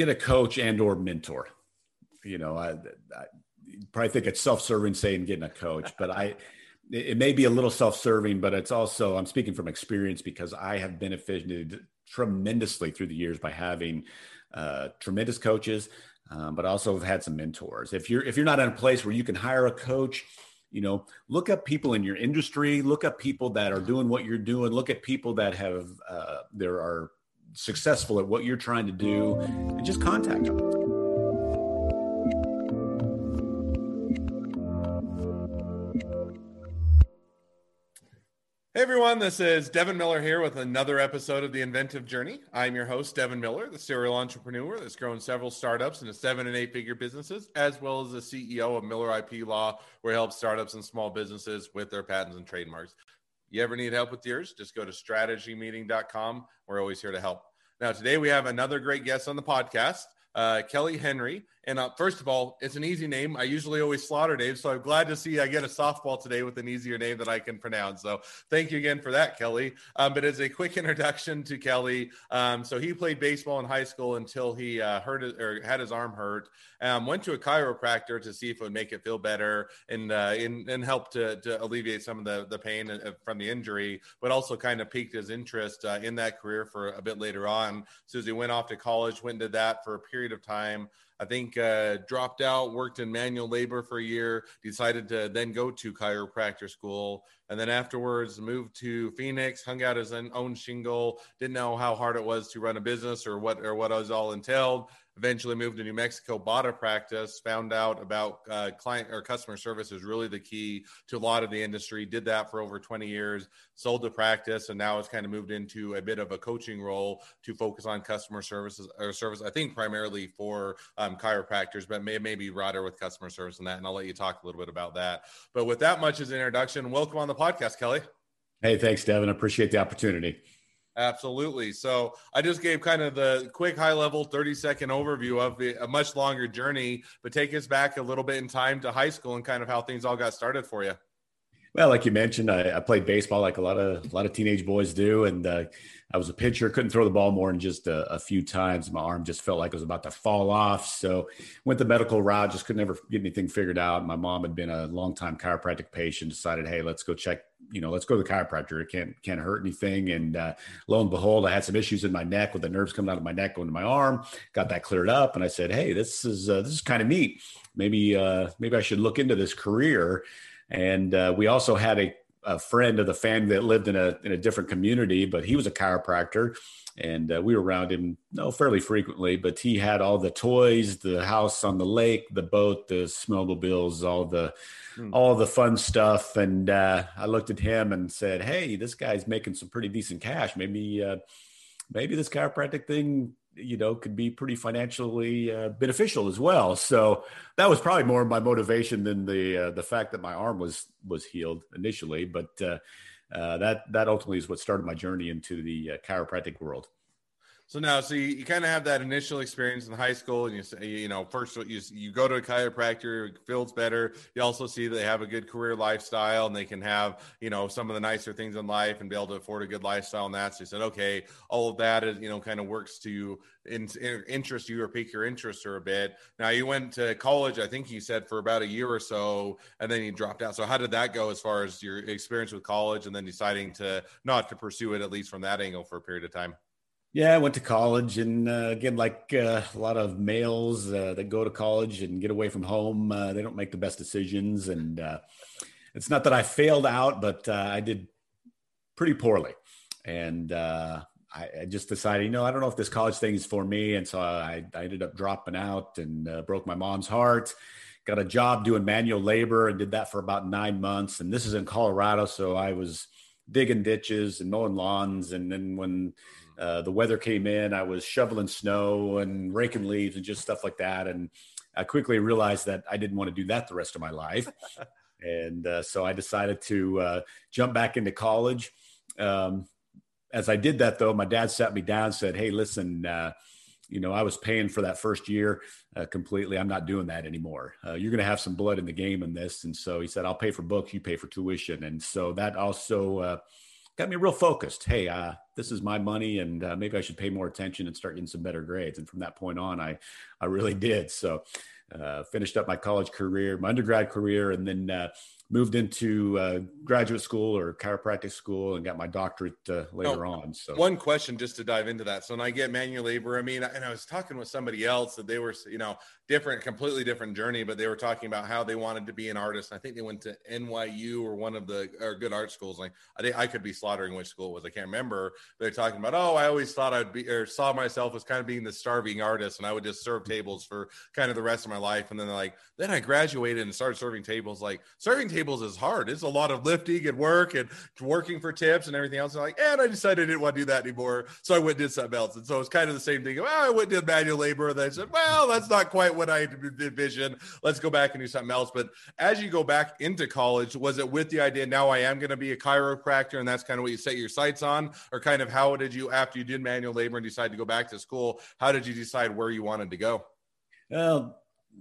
get a coach and or mentor. You know, I, I probably think it's self-serving saying getting a coach, but I it may be a little self-serving, but it's also I'm speaking from experience because I have benefited tremendously through the years by having uh, tremendous coaches, um, but also have had some mentors. If you're if you're not in a place where you can hire a coach, you know, look up people in your industry, look up people that are doing what you're doing, look at people that have uh, there are successful at what you're trying to do, and just contact them. Hey everyone, this is Devin Miller here with another episode of The Inventive Journey. I'm your host, Devin Miller, the serial entrepreneur that's grown several startups into seven and eight figure businesses, as well as the CEO of Miller IP Law, where he helps startups and small businesses with their patents and trademarks. You ever need help with yours? Just go to strategymeeting.com. We're always here to help. Now, today we have another great guest on the podcast, uh, Kelly Henry. And uh, first of all, it's an easy name. I usually always slaughter names, so I'm glad to see I get a softball today with an easier name that I can pronounce. So thank you again for that, Kelly. Um, but as a quick introduction to Kelly, um, so he played baseball in high school until he uh, hurt it, or had his arm hurt. Um, went to a chiropractor to see if it would make it feel better and uh, and, and help to, to alleviate some of the the pain uh, from the injury, but also kind of piqued his interest uh, in that career for a bit later on. So as he went off to college, went to that for a period of time. I think uh, dropped out, worked in manual labor for a year, decided to then go to chiropractor school, and then afterwards moved to Phoenix, hung out his own shingle, didn't know how hard it was to run a business or what or what it was all entailed eventually moved to New Mexico, bought a practice, found out about uh, client or customer service is really the key to a lot of the industry. Did that for over 20 years, sold the practice, and now it's kind of moved into a bit of a coaching role to focus on customer services or service. I think primarily for um, chiropractors, but may maybe broader with customer service and that. And I'll let you talk a little bit about that. But with that much as an introduction, welcome on the podcast, Kelly. Hey, thanks, Devin. I appreciate the opportunity. Absolutely. So I just gave kind of the quick high level 30 second overview of the, a much longer journey, but take us back a little bit in time to high school and kind of how things all got started for you. Well, like you mentioned, I, I played baseball like a lot of a lot of teenage boys do, and uh, I was a pitcher. Couldn't throw the ball more than just a, a, few times. My arm just felt like it was about to fall off. So went the medical route. Just could never get anything figured out. My mom had been a longtime chiropractic patient. Decided, hey, let's go check. You know, let's go to the chiropractor. It can't can't hurt anything. And uh, lo and behold, I had some issues in my neck with the nerves coming out of my neck going to my arm. Got that cleared up, and I said, hey, this is uh, this is kind of neat. Maybe uh, maybe I should look into this career. And uh, we also had a, a, friend of the family that lived in a in a different community, but he was a chiropractor, and uh, we were around him no fairly frequently. But he had all the toys, the house on the lake, the boat, the snowmobiles, all the hmm. all the fun stuff. And uh, I looked at him and said, "Hey, this guy's making some pretty decent cash. Maybe." Uh, maybe this chiropractic thing you know could be pretty financially uh, beneficial as well. So that was probably more my motivation than the uh, the fact that my arm was was healed initially but uh, uh that that ultimately is what started my journey into the uh, chiropractic world so now, so you, you kind of have that initial experience in high school, and you say, you know, first you you go to a chiropractor, feels better. You also see they have a good career lifestyle, and they can have you know some of the nicer things in life and be able to afford a good lifestyle. And that, so you said, okay, all of that is you know kind of works to in, in, interest you or pique your interest or a bit. Now you went to college, I think you said for about a year or so, and then you dropped out. So how did that go as far as your experience with college, and then deciding to not to pursue it at least from that angle for a period of time? Yeah, I went to college, and uh, again, like uh, a lot of males uh, that go to college and get away from home, uh, they don't make the best decisions. And uh, it's not that I failed out, but uh, I did pretty poorly. And I, I, just decided, you know, I don't know if this college thing is for me. And so I, I ended up dropping out and broke my mom's heart. Got a job doing manual labor and did that for about nine months. And this is in Colorado, so I was digging ditches and mowing lawns. And then when uh, the weather came in. I was shoveling snow and raking leaves and just stuff like that. And I quickly realized that I didn't want to do that the rest of my life. and uh, so I decided to uh, jump back into college. Um, as I did that, though, my dad sat me down and said, Hey, listen, uh, you know, I was paying for that first year uh, completely. I'm not doing that anymore. Uh, you're going to have some blood in the game in this. And so he said, I'll pay for books, you pay for tuition. And so that also got me real focused. Hey, uh, this is my money, and uh, maybe I should pay more attention and start getting some better grades. And from that point on, I I really did. So uh, finished up my college career, my undergrad career, and then uh, moved into uh, graduate school or chiropractic school and got my doctorate uh, later on. So one question just to dive into that. So when I get manual labor, I mean, and I was talking with somebody else that they were, you know, different, completely different journey, but they were talking about how they wanted to be an artist. I think they went to NYU or one of the or good art schools. Like I, I could be slaughtering which school it was. I can't remember. They're talking about, oh, I always thought I'd be or saw myself as kind of being the starving artist, and I would just serve tables for kind of the rest of my life. And then they're like, then I graduated and started serving tables. Like serving tables is hard. It's a lot of lifting and work and working for tips and everything else. And like, and I decided I didn't want to do that anymore, so I went and did something else. And so it's kind of the same thing. Well, I went did manual labor, and I said, well, that's not quite what I envisioned. Let's go back and do something else. But as you go back into college, was it with the idea now I am going to be a chiropractor and that's kind of what you set your sights on? Or kind of how did you, after you did manual labor and decided to go back to school, how did you decide where you wanted to go? Well,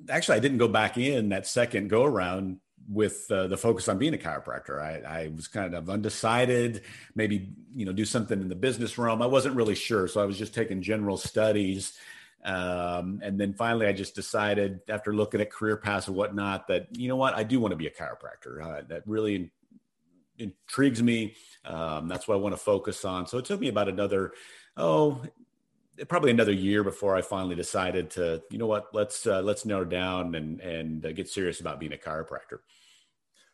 actually, I didn't go back in that second go around with uh, the focus on being a chiropractor. I, I, was kind of undecided, maybe, you know, do something in the business realm. I wasn't really sure. So I was just taking general studies um, and then finally, I just decided after looking at career paths and whatnot that, you know what, I do want to be a chiropractor. Uh, that really intrigues me. Um, that's what I want to focus on. So it took me about another, oh, probably another year before I finally decided to, you know what, let's uh, let's narrow down and and uh, get serious about being a chiropractor.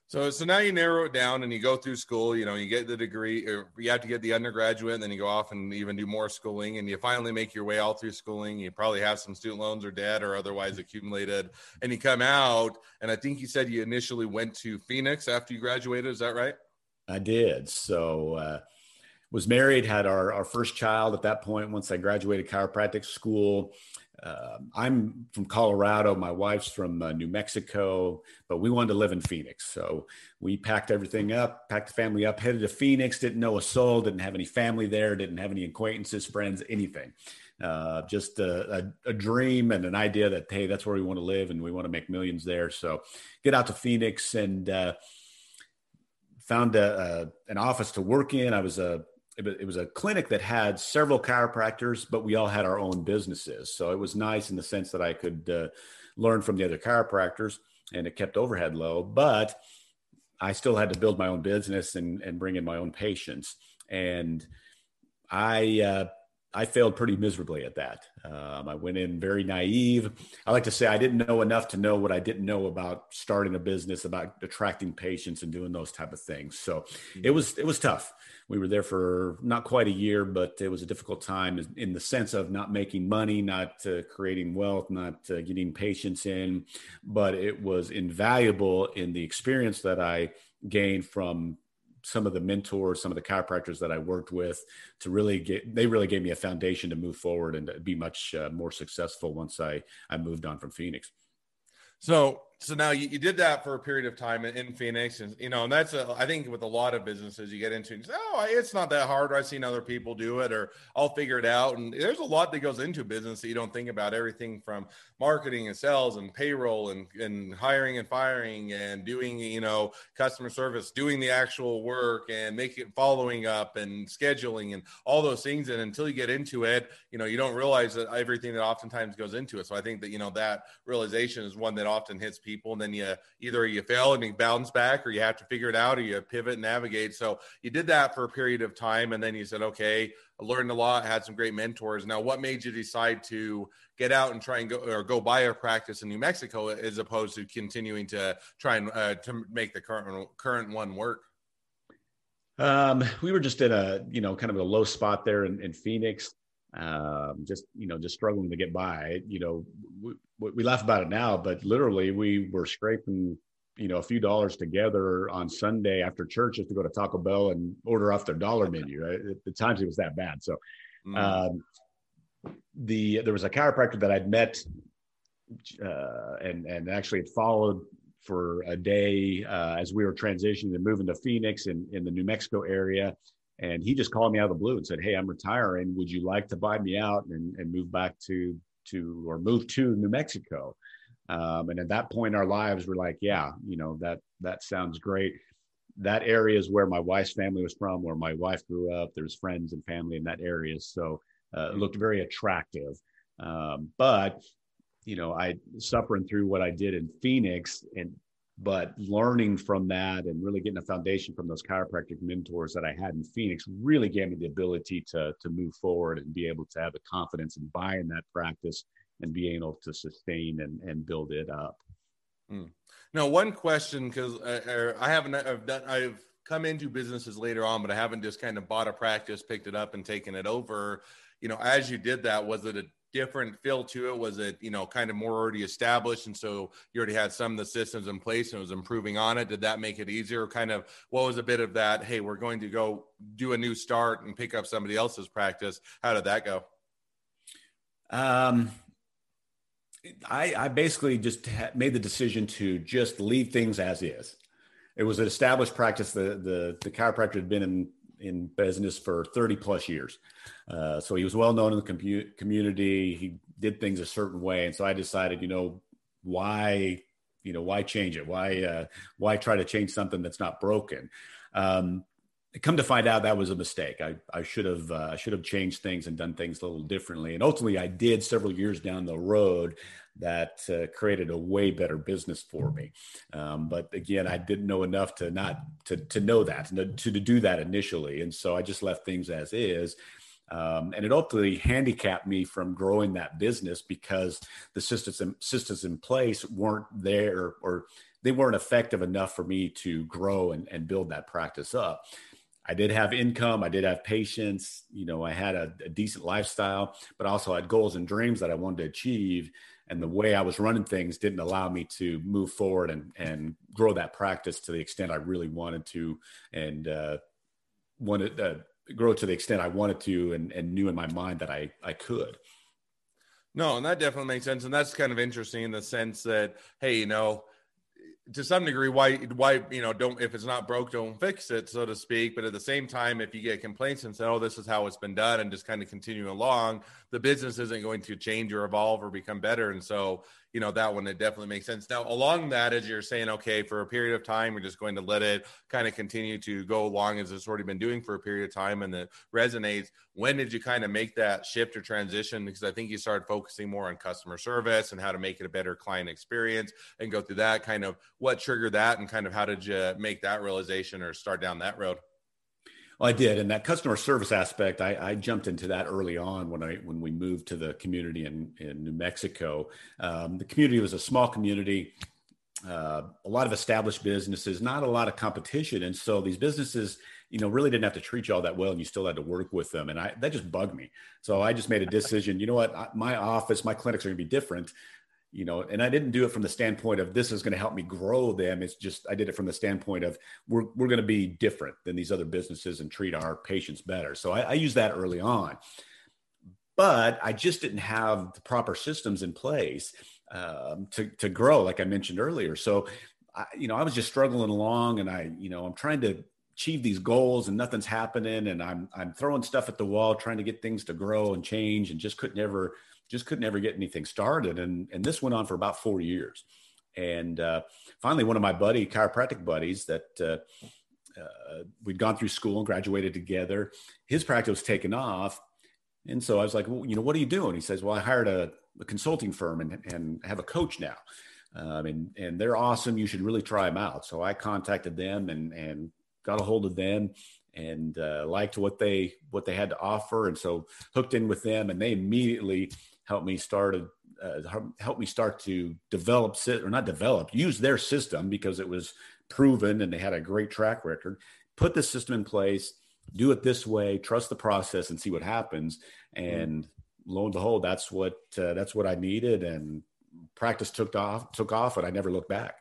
So, so now you narrow it down and you go through school, you know, you get the degree, or you have to get the undergraduate, and then you go off and even do more schooling, and you finally make your way all through schooling. You probably have some student loans or debt or otherwise accumulated, and you come out. And I think you said you initially went to Phoenix after you graduated. Is that right? I did. So, uh, was married, had our, our first child at that point once I graduated chiropractic school. Uh, I'm from Colorado. My wife's from uh, New Mexico, but we wanted to live in Phoenix. So we packed everything up, packed the family up, headed to Phoenix. Didn't know a soul, didn't have any family there, didn't have any acquaintances, friends, anything. Uh, just a, a, a, dream and an idea that, hey, that's where we want to live and we want to make millions there. So get out to Phoenix and uh, found a, a, an office to work in. I was a it was a clinic that had several chiropractors, but we all had our own businesses. So it was nice in the sense that I could uh, learn from the other chiropractors and it kept overhead low, but I still had to build my own business and, and bring in my own patients. And I, uh, I failed pretty miserably at that. Um, I went in very naive. I like to say I didn't know enough to know what I didn't know about starting a business, about attracting patients and doing those type of things. So it was it was tough. We were there for not quite a year, but it was a difficult time in the sense of not making money, not uh, creating wealth, not uh, getting patients in. But it was invaluable in the experience that I gained from some of the mentors, some of the chiropractors that I worked with to really get, they really gave me a foundation to move forward and be much uh, more successful once I, I moved on from Phoenix. So so now you, you, did that for a period of time in, in Phoenix, and you know, and that's a, I think with a lot of businesses you get into, say, oh, it's not that hard. I've seen other people do it, or I'll figure it out. And there's a lot that goes into business that you don't think about. Everything from marketing and sales and payroll and and hiring and firing and doing you know customer service, doing the actual work and making following up and scheduling and all those things. And until you get into it, you know, you don't realize that everything that oftentimes goes into it. So I think that you know that realization is one that often hits people and then you either you fail and you bounce back or you have to figure it out or you pivot and navigate. So you did that for a period of time and then you said okay I learned a lot had some great mentors. Now what made you decide to get out and try and go or go buy a practice in new mexico as opposed to continuing to try and uh, to make the current current one work? Um, we were just in a you know kind of a low spot there in, in phoenix um, just you know just struggling to get by you know we, we laugh about it now but literally we were scraping you know a few dollars together on sunday after church just to go to taco bell and order off their dollar menu right? at the times it was that bad so mm. um, the there was a chiropractor that i'd met uh, and and actually had followed for a day uh, as we were transitioning and moving to phoenix in, in the new mexico area and he just called me out of the blue and said, "Hey, I'm retiring. Would you like to buy me out and, and move back to to or move to New Mexico?" Um, and at that point, our lives were like, "Yeah, you know that that sounds great." that area is where my wife's family was from, where my wife grew up. There's friends and family in that area, so uh, it looked very attractive. Um, but you know, I suffering through what I did in Phoenix, and but learning from that and really getting a foundation from those chiropractic mentors that I had in Phoenix really gave me the ability to to move forward and be able to have the confidence and buy in that practice and being able to sustain and, and build it up. Mm. Now, one question because er, I haven't I've done I've come into businesses later on, but I haven't just kind of bought a practice, picked it up, and taken it over. You know, as you did that, was it a different feel to it? Was it, you know, kind of more already established? And so you already had some of the systems in place and was improving on it. Did that make it easier? Kind of what was a bit of that? Hey, we're going to go do a new start and pick up somebody else's practice. How did that go? Um, I, I basically just made the decision to just leave things as is. It was an established practice. The, the, the chiropractor had been in in business for 30 plus years. Uh, so he was well known in the com- community. He did things a certain way. And so I decided, you know, why, you know, why change it? Why, uh, why try to change something that's not broken? Um, come to find out that was a mistake. I, I should have, uh, should have changed things and done things a little differently. And ultimately I did several years down the road that uh, created a way better business for me. Um, but again, I didn't know enough to not to to know that to, to, do that initially, and so I just left things as is. Um, and it ultimately handicapped me from growing that business because the systems in, systems in place weren't there or they weren't effective enough for me to grow and, and build that practice up. I did have income, I did have patients, you know, I had a, a decent lifestyle, but also had goals and dreams that I wanted to achieve and the way I was running things didn't allow me to move forward and and grow that practice to the extent I really wanted to, and uh, wanted uh, grow to the extent I wanted to, and, and knew in my mind that I I could. No, and that definitely makes sense, and that's kind of interesting in the sense that hey, you know to some degree why why you know don't if it's not broke don't fix it so to speak. But at the same time if you get complaints and say oh this is how it's been done and just kind of continue along the business isn't going to change or evolve or become better. And so you know that one it definitely makes sense. Now along that as you're saying okay for a period of time we're just going to let it kind of continue to go along as it's already been doing for a period of time and it resonates when did you kind of make that shift or transition? Because i think you started focusing more on customer service and how to make it a better client experience and go through that kind of what triggered that and kind of how did you make that realization or start down that road well, I did, and that customer service aspect, I, I, jumped into that early on when I when we moved to the community in in New Mexico. Um, the community was a small community, uh, a lot of established businesses, not a lot of competition, and so these businesses, you know, really didn't have to treat you all that well, and you still had to work with them, and I that just bugged me. So I just made a decision. You know what? My office, my clinics are going to be different you know and i didn't do it from the standpoint of this is going to help me grow them. It's just i did it from the standpoint of we're, we're going to be different than these other businesses and treat our patients better. So i, I used that early on. But i just didn't have the proper systems in place um, to, to grow like i mentioned earlier. So I, you know i was just struggling along and i you know i'm trying to achieve these goals and nothing's happening and i'm i'm throwing stuff at the wall trying to get things to grow and change and just couldn't ever just could never get anything started. And, and this went on for about four years. And uh, finally, one of my buddy, chiropractic buddies that uh, uh, we'd gone through school and graduated together, his practice was taken off. And so I was like, well, you know, what are you doing? He says, well, I hired a, a consulting firm and, and have a coach now. Um, and, and they're awesome. You should really try them out. So I contacted them and, and got a hold of them and uh, liked what they what they had to offer. And so hooked in with them and they immediately helped me started uh, helped me start to develop or not develop use their system because it was proven and they had a great track record. Put the system in place do it this way trust the process and see what happens. And mm-hmm. lo and behold that's what uh, that's what i needed and practice took off took off and i never looked back.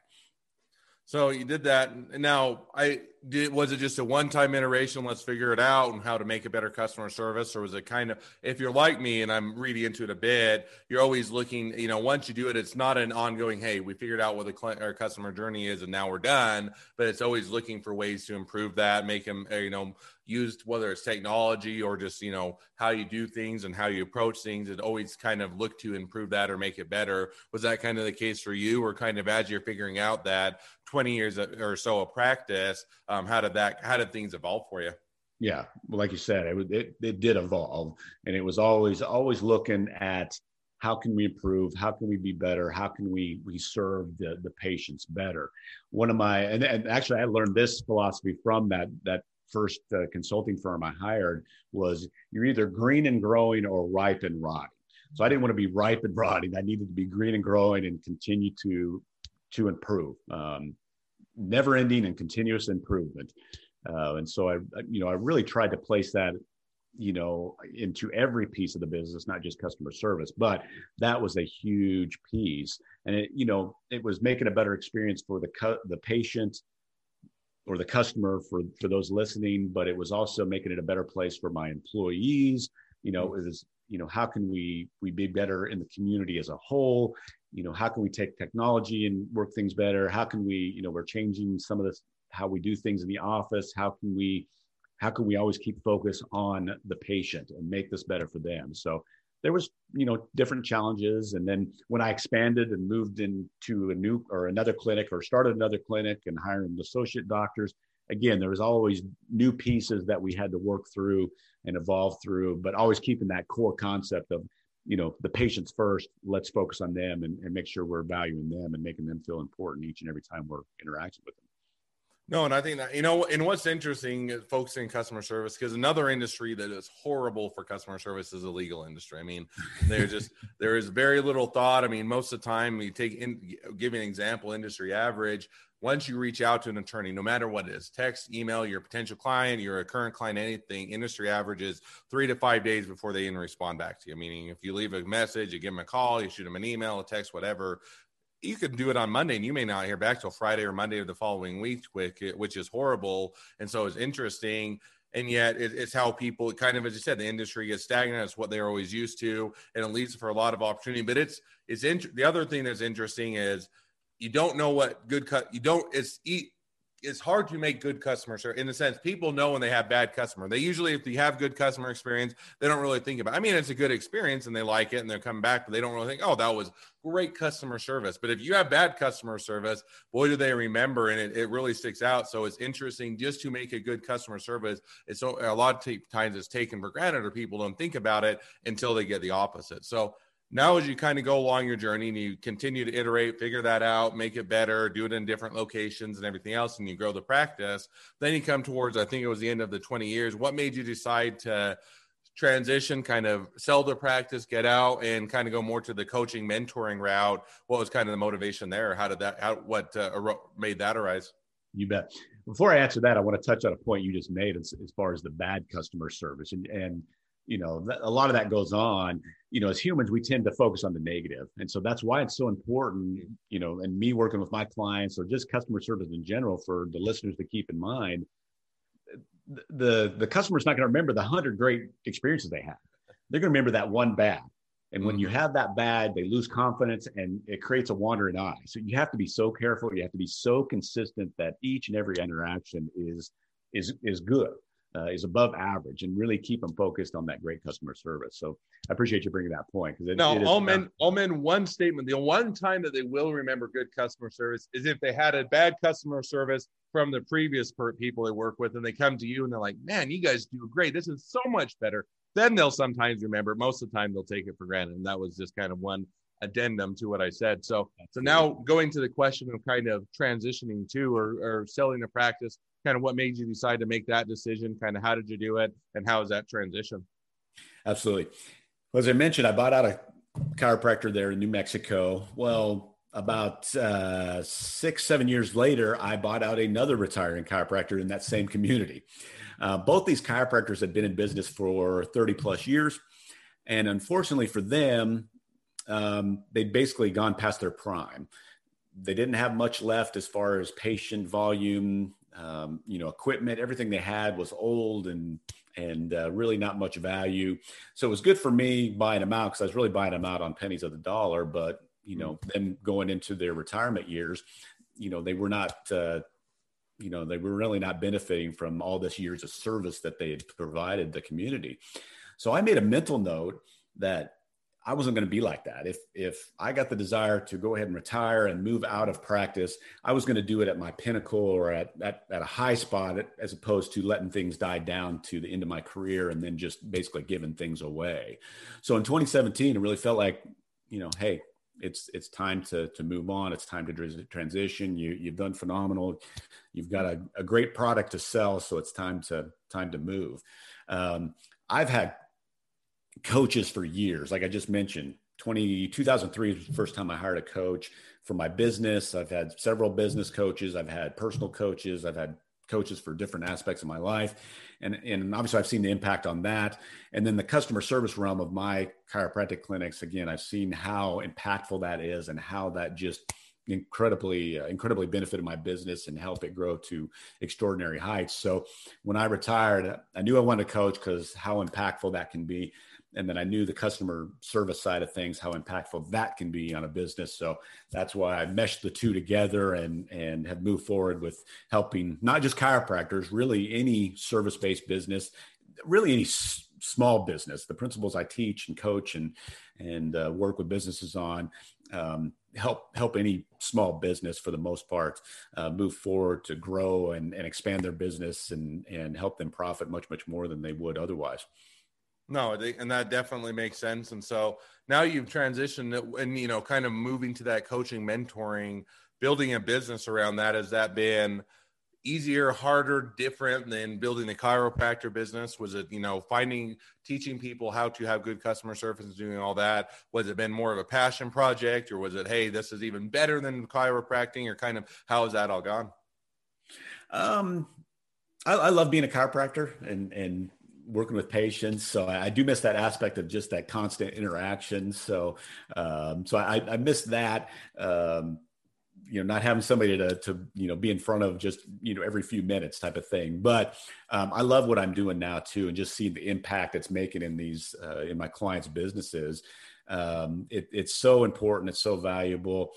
So you did that. And now i did was it just a one-time iteration let's figure it out and how to make a better customer service? Or was it kind of if you're like me and i'm reading into it a bit you're always looking you know once you do it it's not an ongoing hey we figured out what the client or customer journey is and now we're done but it's always looking for ways to improve that make them uh, you know used whether it's technology or just you know how you do things and how you approach things it always kind of look to improve that or make it better. Was that kind of the case for you or kind of as you're figuring out that 20 years or so of practice Um, how did that? How did things evolve for you? Yeah, well, like you said, it, it it did evolve, and it was always always looking at how can we improve how can we be better how can we we serve the the patients better one of my and, and actually i learned this philosophy from that that first uh, consulting firm i hired was you're either green and growing or ripe and rotting so i didn't want to be ripe and rotting i needed to be green and growing and continue to to improve um, never ending and continuous improvement. Uh, and so I, you know, I really tried to place that you know into every piece of the business not just customer service but that was a huge piece. And it you know it was making a better experience for the cu- the patient or the customer for for those listening but it was also making it a better place for my employees. You know it was you know how can we we be better in the community as a whole? You know how can we take technology and work things better? How can we you know we're changing some of this how we do things in the office. How can we how can we always keep focus on the patient and make this better for them? So there was you know different challenges. And then when i expanded and moved into a new or another clinic or started another clinic and hiring associate doctors again there was always new pieces that we had to work through and evolve through but always keeping that core concept of you know the patients first let's focus on them and, and make sure we're valuing them and making them feel important each and every time we're interacting with them no, and I think that you know, and what's interesting, is focusing customer service because another industry that is horrible for customer service is the legal industry. I mean, there's just there is very little thought. I mean, most of the time, we take in give an example, industry average. Once you reach out to an attorney, no matter what it is, text, email, your potential client, your current client, anything, industry averages three to five days before they even respond back to you. Meaning, if you leave a message, you give them a call, you shoot them an email, a text, whatever you could do it on Monday and you may not hear back till Friday or Monday of the following week, which is horrible. And so it's interesting. And yet it's how people kind of, as you said, the industry gets stagnant. It's what they're always used to. And it leads for a lot of opportunity. But it's, it's, int- the other thing that's interesting is you don't know what good cut, you don't, it's, eat it's hard to make good customer service in the sense people know when they have bad customer. They usually, if you have good customer experience, they don't really think about. It. I mean, it's a good experience and they like it and they're coming back, but they don't really think, oh, that was great customer service. But if you have bad customer service, boy, do they remember, and it, it really sticks out. So it's interesting just to make a good customer service. It's a lot of times it's taken for granted, or people don't think about it until they get the opposite. So now as you kind of go along your journey and you continue to iterate figure that out make it better do it in different locations and everything else and you grow the practice then you come towards i think it was the end of the 20 years what made you decide to transition kind of sell the practice get out and kind of go more to the coaching mentoring route? What was kind of the motivation there? How did that how what uh, made that arise? You bet. Before i answer that i want to touch on a point you just made as, as far as the bad customer service and and you know a lot of that goes on you know as humans we tend to focus on the negative. And so that's why it's so important you know and me working with my clients or just customer service in general for the listeners to keep in mind the the customer's not going to remember the 100 great experiences they had. They're going to remember that one bad. And when you mm-hmm. have that bad they lose confidence and it creates a wandering eye. So you have to be so careful. You have to be so consistent that each and every interaction is is is good uh, is above average and really keep them focused on that great customer service. So I appreciate you bringing that point. Because no, all men, all men, one statement. The one time that they will remember good customer service is if they had a bad customer service from the previous people they work with, and they come to you and they're like, "Man, you guys do great. This is so much better." Then they'll sometimes remember. Most of the time, they'll take it for granted, and that was just kind of one addendum to what I said. So, so now going to the question of kind of transitioning to or, or selling a practice kind of what made you decide to make that decision? Kind of how did you do it? And how is that transition? Absolutely. Well, as i mentioned i bought out a chiropractor there in new mexico. Well about uh, six seven years later i bought out another retiring chiropractor in that same community. Uh, both these chiropractors had been in business for 30 plus years. And unfortunately for them um, they'd basically gone past their prime. They didn't have much left as far as patient volume um, you know, equipment, everything they had was old and and uh, really not much value. So it was good for me buying them out because I was really buying them out on pennies of the dollar. But you know, mm-hmm. then going into their retirement years, you know, they were not. Uh, you know, they were really not benefiting from all this years of service that they had provided the community. So I made a mental note that I wasn't going to be like that. If if I got the desire to go ahead and retire and move out of practice, I was going to do it at my pinnacle or at, at, at a high spot as opposed to letting things die down to the end of my career and then just basically giving things away. So in 2017, it really felt like, you know, hey, it's it's time to to move on. It's time to transition. You you've done phenomenal. You've got a, a great product to sell, so it's time to time to move. Um, I've had coaches for years. Like I just mentioned, 20, 2003 was the first time I hired a coach for my business. I've had several business coaches. I've had personal coaches. I've had coaches for different aspects of my life. And, and obviously I've seen the impact on that. And then the customer service realm of my chiropractic clinics, again, I've seen how impactful that is and how that just incredibly uh, incredibly benefited my business and helped it grow to extraordinary heights so when i retired i knew i wanted to coach because how impactful that can be and then I knew the customer service side of things, how impactful that can be on a business. So that's why I meshed the two together and and have moved forward with helping not just chiropractors, really any service based business, really any s- small business. The principles I teach and coach and and uh, work with businesses on um, help help any small business for the most part uh, move forward to grow and, and expand their business and and help them profit much much more than they would otherwise. No, and that definitely makes sense. And so now you've transitioned and you know, kind of moving to that coaching, mentoring, building a business around that. Has that been easier, harder, different than building the chiropractor business? Was it, you know, finding, teaching people how to have good customer service and doing all that? Was it been more of a passion project or was it, hey, this is even better than chiropractic or kind of how has that all gone? Um, I, I love being a chiropractor and, and working with patients. So I, I, do miss that aspect of just that constant interaction. So, um, so I, I miss that. Um, you know, not having somebody to, to, you know, be in front of just, you know, every few minutes type of thing. But um, I love what I'm doing now too, and just seeing the impact it's making in these, uh, in my clients' businesses. Um, it, it's so important. It's so valuable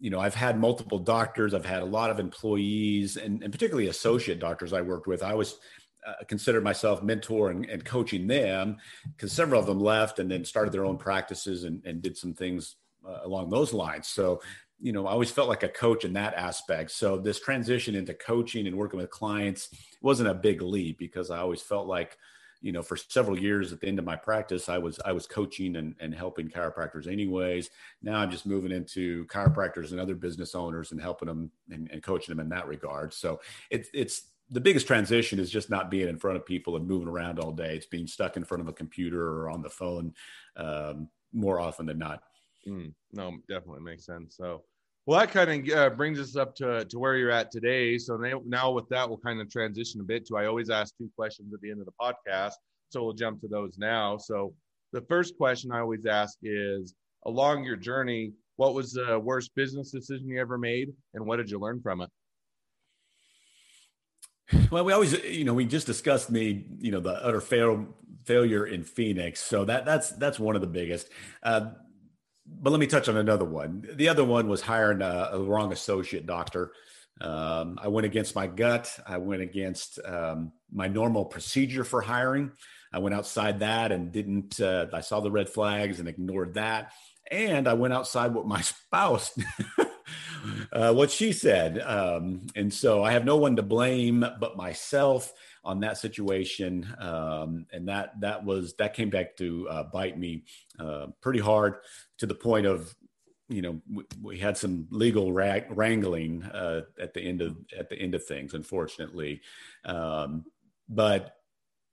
you know, I've had multiple doctors, I've had a lot of employees, and, and particularly associate doctors I worked with. I was uh, considered myself mentor and, and coaching them because several of them left and then started their own practices and, and did some things uh, along those lines. So, you know, I always felt like a coach in that aspect. So this transition into coaching and working with clients wasn't a big leap because I always felt like, you know, for several years at the end of my practice, I was I was coaching and, and helping chiropractors anyways. Now I'm just moving into chiropractors and other business owners and helping them and, and coaching them in that regard. So it's it's the biggest transition is just not being in front of people and moving around all day. It's being stuck in front of a computer or on the phone um, more often than not. Mm, no, definitely makes sense. So, well, that kind of uh, brings us up to, to where you're at today. So now, now with that, we'll kind of transition a bit to, I always ask two questions at the end of the podcast. So we'll jump to those now. So the first question I always ask is along your journey, what was the worst business decision you ever made? And what did you learn from it? Well, we always, you know, we just discussed me, you know, the utter fail, failure in Phoenix. So that that's that's one of the biggest. Uh, but let me touch on another one. The other one was hiring a, a wrong associate doctor. Um, I went against my gut. I went against um, my normal procedure for hiring. I went outside that and didn't. Uh, I saw the red flags and ignored that. And I went outside what my spouse uh, what she said. Um, and so I have no one to blame but myself on that situation. Um, and that that was that came back to uh, bite me uh, pretty hard to the point of you know we, we had some legal wrangling uh, at the end of at the end of things, unfortunately. Um, but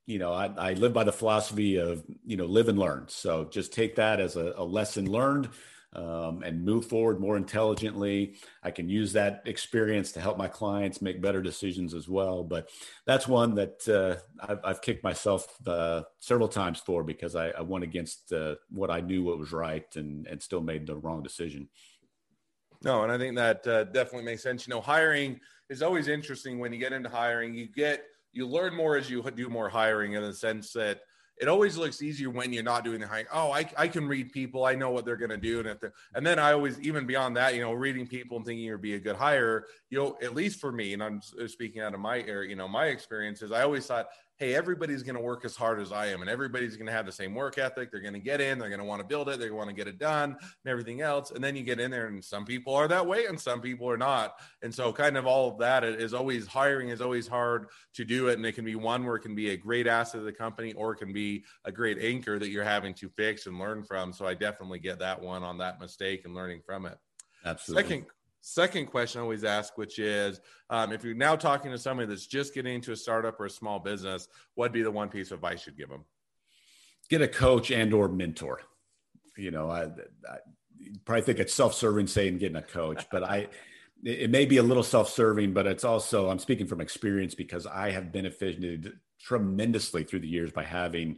you know, I, I, live by the philosophy of, you know, live and learn. So just take that as a, a lesson learned um, and move forward more intelligently. I can use that experience to help my clients make better decisions as well. But that's one that uh, I've, I've, kicked myself uh, several times for because I, I went against uh, what I knew what was right and, and still made the wrong decision. No, and I think that uh, definitely makes sense. You know, hiring is always interesting when you get into hiring. You get you learn more as you do more hiring in the sense that it always looks easier when you're not doing the hike. Oh, I, I can read people. I know what they're going to do. And and then I always, even beyond that, you know, reading people and thinking you'd be a good hire, you know, at least for me, and I'm speaking out of my area, you know, my experiences, I always thought hey, everybody's going to work as hard as I am, and everybody's going to have the same work ethic. They're going to get in, they're going to want to build it, they want to get it done, and everything else. And then you get in there, and some people are that way, and some people are not. And so, kind of all of that is always hiring is always hard to do it, and it can be one where it can be a great asset of the company, or it can be a great anchor that you're having to fix and learn from. So I definitely get that one on that mistake and learning from it. Absolutely. Second second question I always ask, which is um, if you're now talking to somebody that's just getting into a startup or a small business, what'd be the one piece of advice you'd give them? Get a coach and or mentor. You know, I, I probably think it's self-serving saying getting a coach, but I it may be a little self-serving, but it's also I'm speaking from experience because I have benefited tremendously through the years by having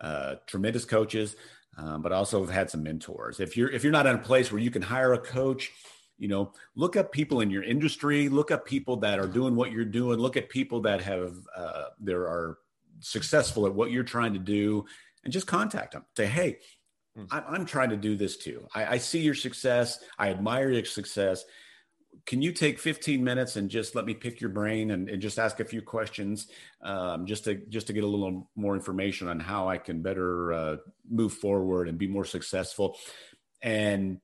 uh, tremendous coaches, um, but also have had some mentors. If you're if you're not in a place where you can hire a coach, you know look up people in your industry look up people that are doing what you're doing look at people that have uh, there are successful at what you're trying to do and just contact them say hey hmm. i'm trying to do this too. I, I see your success. I admire your success. Can you take 15 minutes and just let me pick your brain and, and just ask a few questions um, just to just to get a little more information on how i can better uh, move forward and be more successful? And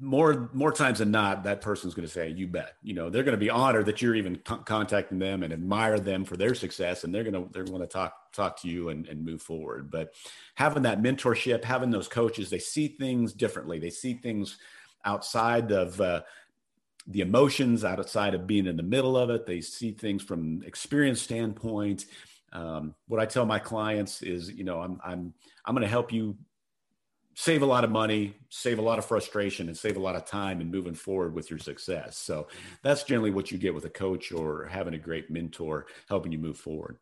more more times than not that person's going to say you bet. You know they're going to be honored that you're even contacting them and admire them for their success and they're going to they're going to talk talk to you and, and move forward. But having that mentorship having those coaches they see things differently. They see things outside of uh, the emotions outside of being in the middle of it. They see things from experience standpoint. Um, what i tell my clients is you know i'm i'm i'm going to help you save a lot of money, save a lot of frustration, and save a lot of time in moving forward with your success. So that's generally what you get with a coach or having a great mentor helping you move forward.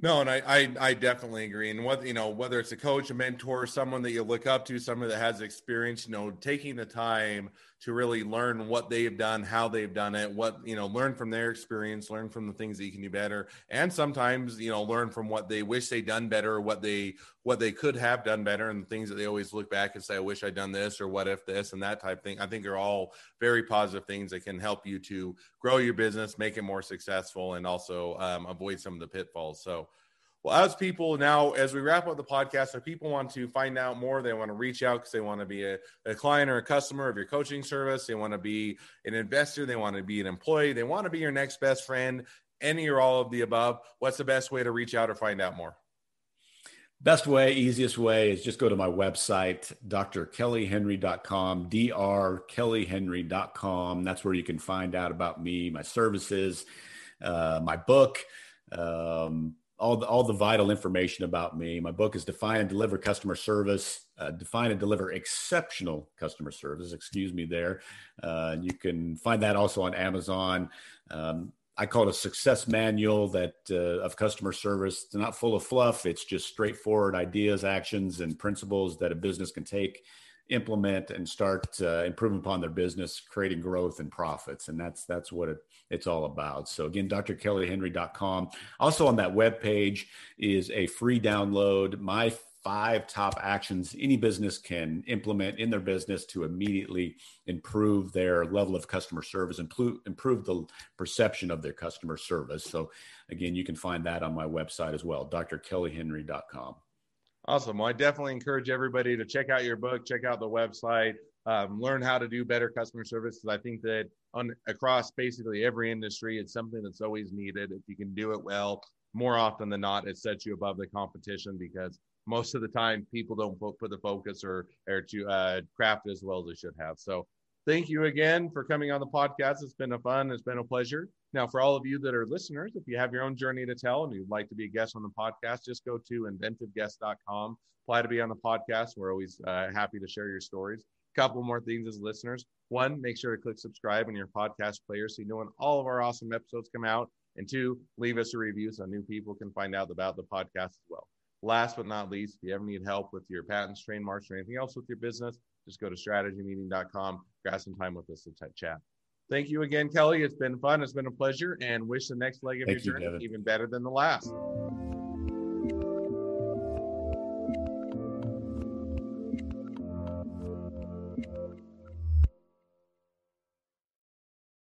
No, and I, I, I definitely agree. And what you know, whether it's a coach, a mentor, someone that you look up to, someone that has experience, you know, taking the time to really learn what they've done, how they've done it, what you know, learn from their experience, learn from the things that you can do better, and sometimes you know, learn from what they wish they'd done better, what they what they could have done better, and the things that they always look back and say, I wish I'd done this or what if this and that type thing. I think are all very positive things that can help you to grow your business, make it more successful, and also um, avoid some of the pitfalls. So well, as people now, as we wrap up the podcast, if people want to find out more, they want to reach out because they want to be a, a, client or a customer of your coaching service. They want to be an investor. They want to be an employee. They want to be your next best friend, any or all of the above. What's the best way to reach out or find out more? Best way, easiest way is just go to my website, drkellyhenry.com, drkellyhenry.com. That's where you can find out about me, my services, uh, my book. Um, all the, all the vital information about me. My book is Define and Deliver Customer Service, uh, Define and Deliver Exceptional Customer Service, excuse me there. Uh, you can find that also on Amazon. Um, I call it a success manual that uh, of customer service. It's not full of fluff. It's just straightforward ideas, actions, and principles that a business can take implement and start uh, improving upon their business, creating growth and profits. And that's that's what it, it's all about. So again, drkellyhenry.com. Also on that web page is a free download. My five top actions any business can implement in their business to immediately improve their level of customer service, improve, improve the perception of their customer service. So again, you can find that on my website as well, drkellyhenry.com. Awesome. Well, I definitely encourage everybody to check out your book, check out the website, um, learn how to do better customer service. I think that on across basically every industry, it's something that's always needed. If you can do it well, more often than not, it sets you above the competition because most of the time people don't put the focus or or to uh, craft as well as they should have. So thank you again for coming on the podcast. It's been a fun. It's been a pleasure. Now, for all of you that are listeners, if you have your own journey to tell and you'd like to be a guest on the podcast, just go to inventiveguest.com, apply to be on the podcast. We're always uh, happy to share your stories. A couple more things as listeners. One, make sure to click subscribe in your podcast player so you know when all of our awesome episodes come out. And two, leave us a review so new people can find out about the podcast as well. Last but not least, if you ever need help with your patents, trademarks, or anything else with your business, just go to strategymeeting.com, grab some time with us to chat. Thank you again, Kelly. It's been fun. It's been a pleasure, and wish the next leg of Thank your journey you, even better than the last.